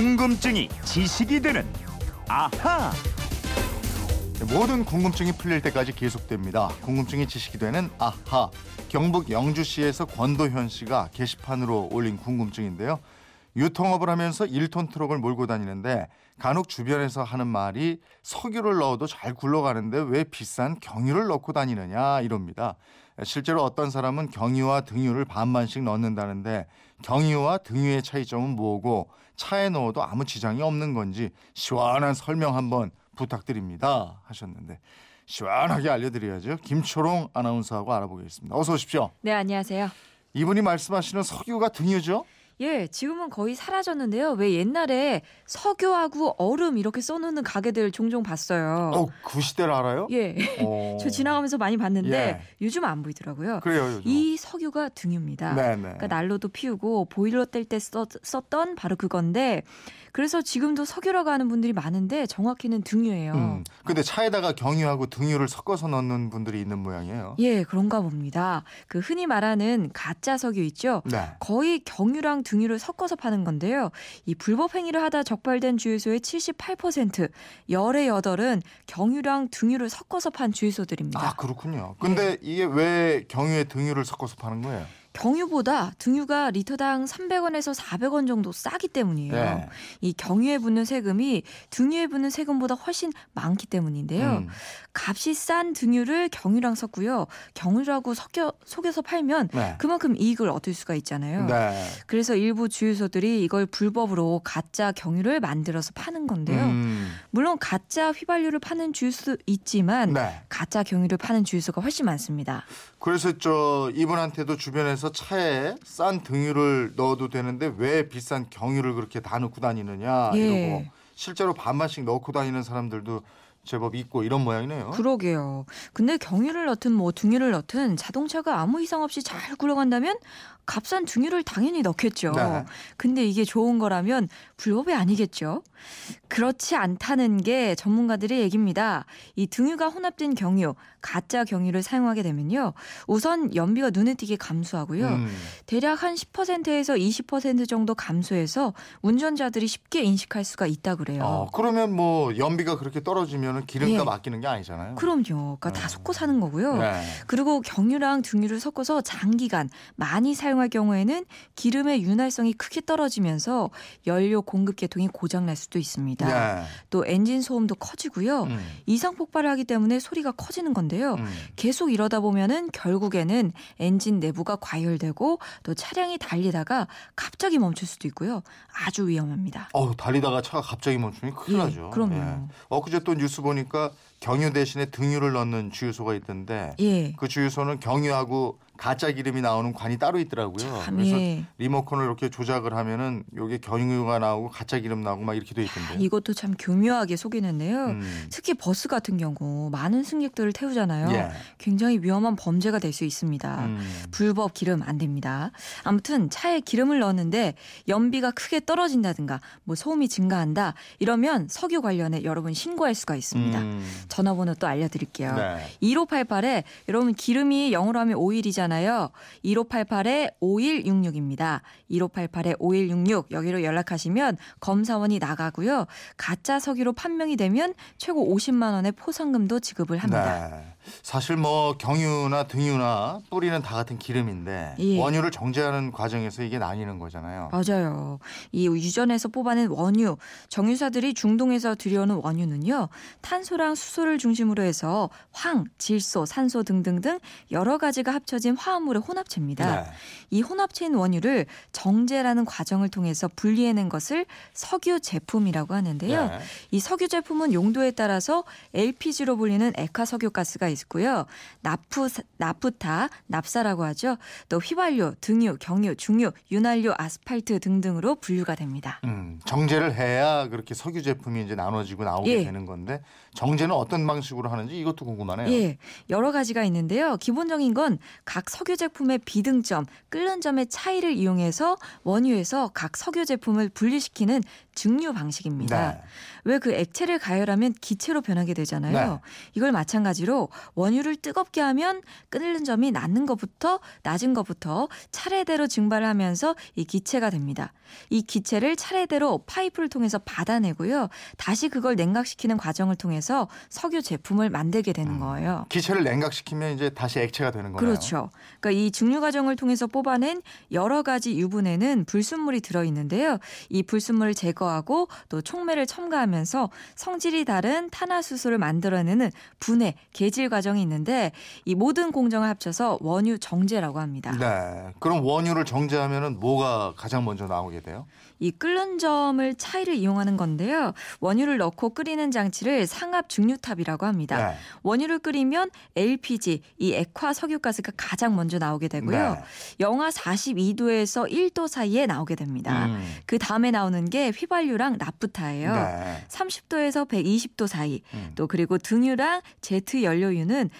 궁금증이 지식이 되는 아하. 모든 궁금증이 풀릴 때까지 계속됩니다. 궁금증이 지식이 되는 아하. 경북 영주시에서 권도현 씨가 게시판으로 올린 궁금증인데요. 유통업을 하면서 1톤 트럭을 몰고 다니는데 간혹 주변에서 하는 말이 석유를 넣어도 잘 굴러가는데 왜 비싼 경유를 넣고 다니느냐 이럽니다. 실제로 어떤 사람은 경유와 등유를 반반씩 넣는다는데 경유와 등유의 차이점은 뭐고 차에 넣어도 아무 지장이 없는 건지 시원한 설명 한번 부탁드립니다 하셨는데 시원하게 알려드려야죠. 김초롱 아나운서하고 알아보겠습니다. 어서 오십시오. 네, 안녕하세요. 이분이 말씀하시는 석유가 등유죠? 예, 지금은 거의 사라졌는데요. 왜 옛날에 석유하고 얼음 이렇게 써놓는 가게들 종종 봤어요. 어, 그 시대를 알아요? 예. 어. 저 지나가면서 많이 봤는데 예. 요즘 안 보이더라고요. 그래요, 요즘. 이 석유가 등유입니다. 네네. 그러니까 난로도 피우고 보일러 뗄 때 썼던 바로 그건데 그래서 지금도 석유라고 하는 분들이 많은데 정확히는 등유예요. 음, 근데 차에다가 경유하고 등유를 섞어서 넣는 분들이 있는 모양이에요. 예, 그런가 봅니다. 그 흔히 말하는 가짜 석유 있죠? 네. 거의 경유랑 등유를 섞어서 파는 건데요. 이 불법 행위를 하다 적발된 주유소의 78%, 열의 여덟은 경유랑 등유를 섞어서 판 주유소들입니다. 아 그렇군요. 근데 이게 왜 경유에 등유를 섞어서 파는 거예요? 경유보다 등유가 리터당 300원에서 400원 정도 싸기 때문이에요. 네. 이 경유에 붙는 세금이 등유에 붙는 세금보다 훨씬 많기 때문인데요. 음. 값이 싼 등유를 경유랑 섞고요. 경유라고 섞여 속여서 팔면 네. 그만큼 이익을 얻을 수가 있잖아요. 네. 그래서 일부 주유소들이 이걸 불법으로 가짜 경유를 만들어서 파는 건데요. 음. 물론 가짜 휘발유를 파는 주유소도 있지만 네. 가짜 경유를 파는 주유소가 훨씬 많습니다. 그래서 저 이분한테도 주변에서 차에 싼 등유를 넣어도 되는데 왜 비싼 경유를 그렇게 다 넣고 다니느냐 예. 이러고 실제로 반반씩 넣고 다니는 사람들도 제법 있고 이런 모양이네요. 그러게요. 근데 경유를 넣든 뭐 등유를 넣든 자동차가 아무 이상 없이 잘 굴러간다면 값싼 등유를 당연히 넣겠죠. 네. 근데 이게 좋은 거라면 불법이 아니겠죠. 그렇지 않다는 게 전문가들의 얘기입니다. 이 등유가 혼합된 경유, 가짜 경유를 사용하게 되면요. 우선 연비가 눈에 띄게 감소하고요. 음. 대략 한 10%에서 20% 정도 감소해서 운전자들이 쉽게 인식할 수가 있다 그래요. 어, 그러면 뭐 연비가 그렇게 떨어지면 기름값 예. 아끼는 게 아니잖아요. 그럼요. 그러니까 다 섞고 사는 거고요. 네. 그리고 경유랑 등유를 섞어서 장기간 많이 사용할 경우에는 기름의 윤활성이 크게 떨어지면서 연료 공급 계통이 고장 날 수도 있습니다. 네. 또 엔진 소음도 커지고요. 음. 이상 폭발을 하기 때문에 소리가 커지는 건데요. 음. 계속 이러다 보면은 결국에는 엔진 내부가 과열되고 또 차량이 달리다가 갑자기 멈출 수도 있고요. 아주 위험합니다. 어우, 달리다가 차가 갑자기 멈추면 큰일 예, 나죠. 그럼요. 엊그제 또 뉴스 보니까 경유 대신에 등유를 넣는 주유소가 있던데 예. 그 주유소는 경유하고 가짜 기름이 나오는 관이 따로 있더라고요. 참, 그래서 예. 리모컨을 이렇게 조작을 하면은 요게 경유가 나오고 가짜 기름 나오고 막 이렇게 돼 있던데. 이것도 참 교묘하게 속이는데요. 음. 특히 버스 같은 경우 많은 승객들을 태우잖아요. 예. 굉장히 위험한 범죄가 될 수 있습니다. 음. 불법 기름 안 됩니다. 아무튼 차에 기름을 넣었는데 연비가 크게 떨어진다든가 뭐 소음이 증가한다 이러면 석유 관련해 여러분 신고할 수가 있습니다. 음. 전화번호 또 알려드릴게요. 네. 1588에 여러분 기름이 영어로 하면 오일이잖아요. 1588에 5166입니다. 1588에 5166 여기로 연락하시면 검사원이 나가고요. 가짜 석유로 판명이 되면 최고 50만 원의 포상금도 지급을 합니다. 네. 사실 뭐 경유나 등유나 뿌리는 다 같은 기름인데 예. 원유를 정제하는 과정에서 이게 나뉘는 거잖아요. 맞아요. 이 유전에서 뽑아낸 원유, 정유사들이 중동에서 들여오는 원유는요, 탄소랑 수소를 중심으로 해서 황, 질소, 산소 등등등 여러 가지가 합쳐진 화합물의 혼합체입니다. 네. 이 혼합체인 원유를 정제라는 과정을 통해서 분리해낸 것을 석유 제품이라고 하는데요. 네. 이 석유 제품은 용도에 따라서 LPG로 불리는 액화 석유가스가 있고요. 나프 나프타, 납사라고 하죠. 또 휘발유, 등유, 경유, 중유, 윤활유, 아스팔트 등등으로 분류가 됩니다. 음, 정제를 해야 그렇게 석유 제품이 이제 나눠지고 나오게 예. 되는 건데 정제는 어떤 방식으로 하는지 이것도 궁금하네요. 예, 여러 가지가 있는데요. 기본적인 건 각 석유 제품의 비등점, 끓는 점의 차이를 이용해서 원유에서 각 석유 제품을 분리시키는 증류 방식입니다. 네. 왜그 액체를 가열하면 기체로 변하게 되잖아요. 네. 이걸 마찬가지로 원유를 뜨겁게 하면 끓는 점이 낮은 것부터 낮은 것부터 차례대로 증발을 하면서 이 기체가 됩니다. 이 기체를 차례대로 파이프를 통해서 받아내고요. 다시 그걸 냉각시키는 과정을 통해서 석유 제품을 만들게 되는 거예요. 기체를 냉각시키면 이제 다시 액체가 되는 거네요. 그렇죠. 그러니까 이 증류 과정을 통해서 뽑아낸 여러 가지 유분에는 불순물이 들어 있는데요. 이 불순물을 제거 하고 또 촉매를 첨가하면서 성질이 다른 탄화수소를 만들어내는 분해, 계질 과정이 있는데 이 모든 공정을 합쳐서 원유 정제라고 합니다. 네. 그럼 원유를 정제하면은 뭐가 가장 먼저 나오게 돼요? 이 끓는 점을 차이를 이용하는 건데요. 원유를 넣고 끓이는 장치를 상압 증류탑이라고 합니다. 네. 원유를 끓이면 LPG, 이 액화 석유가스가 가장 먼저 나오게 되고요. 네. 영하 42도에서 1도 사이에 나오게 됩니다. 음. 그 다음에 나오는 게 휘발유랑 나프타예요. 네. 30도에서 120도 사이. 음. 또 그리고 등유랑 제트 연료유는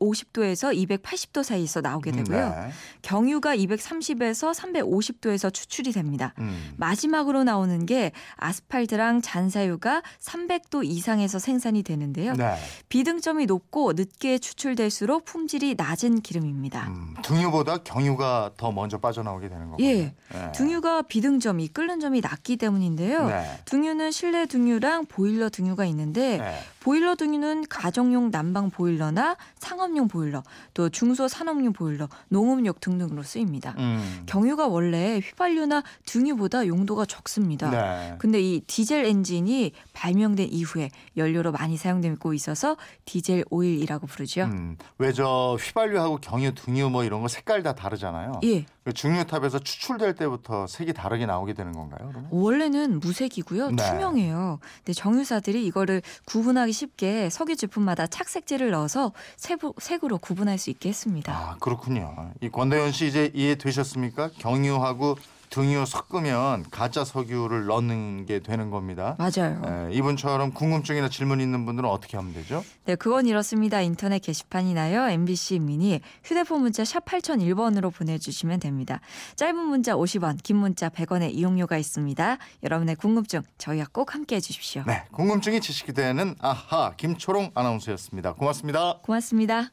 150도에서 280도 사이에서 나오게 되고요. 네. 경유가 230에서 350도에서 추출이 됩니다. 음. 마지막으로 나오는 게 아스팔트랑 잔사유가 300도 이상에서 생산이 되는데요. 네. 비등점이 높고 늦게 추출될수록 품질이 낮은 기름입니다. 음, 등유보다 경유가 더 먼저 빠져나오게 되는 거군요. 예. 네. 등유가 비등점이 끓는 점이 낮기 때문인데요. 네. 등유는 실내 등유랑 보일러 등유가 있는데 네. 보일러 등유는 가정용 난방 보일러나 상업 용 보일러, 또 중소 산업용 보일러, 농업용 등등으로 쓰입니다. 음. 경유가 원래 휘발유나 등유보다 용도가 적습니다. 네. 근데 이 디젤 엔진이 발명된 이후에 연료로 많이 사용되고 있어서 디젤 오일이라고 부르죠. 음, 왜저 휘발유하고 경유, 등유 뭐 이런 거 색깔 다 다르잖아요. 예. 그 중류탑에서 추출될 때부터 색이 다르게 나오게 되는 건가요? 그러면? 원래는 무색이고요. 네. 투명해요. 근데 정유사들이 이거를 구분하기 쉽게 석유 제품마다 착색제를 넣어서 세부, 색으로 구분할 수 있게 했습니다. 아 그렇군요. 이 권대현 씨 이제 이해되셨습니까? 경유하고 등유 섞으면 가짜 석유를 넣는 게 되는 겁니다. 맞아요. 에, 이분처럼 궁금증이나 질문 있는 분들은 어떻게 하면 되죠? 네, 그건 이렇습니다. 인터넷 게시판이나요. MBC 미니 휴대폰 문자 샵 8001번으로 보내주시면 됩니다. 짧은 문자 50원, 긴 문자 100원의 이용료가 있습니다. 여러분의 궁금증 저희와 꼭 함께해 주십시오. 네, 궁금증이 지식이 되는 아하 김초롱 아나운서였습니다. 고맙습니다. 고맙습니다.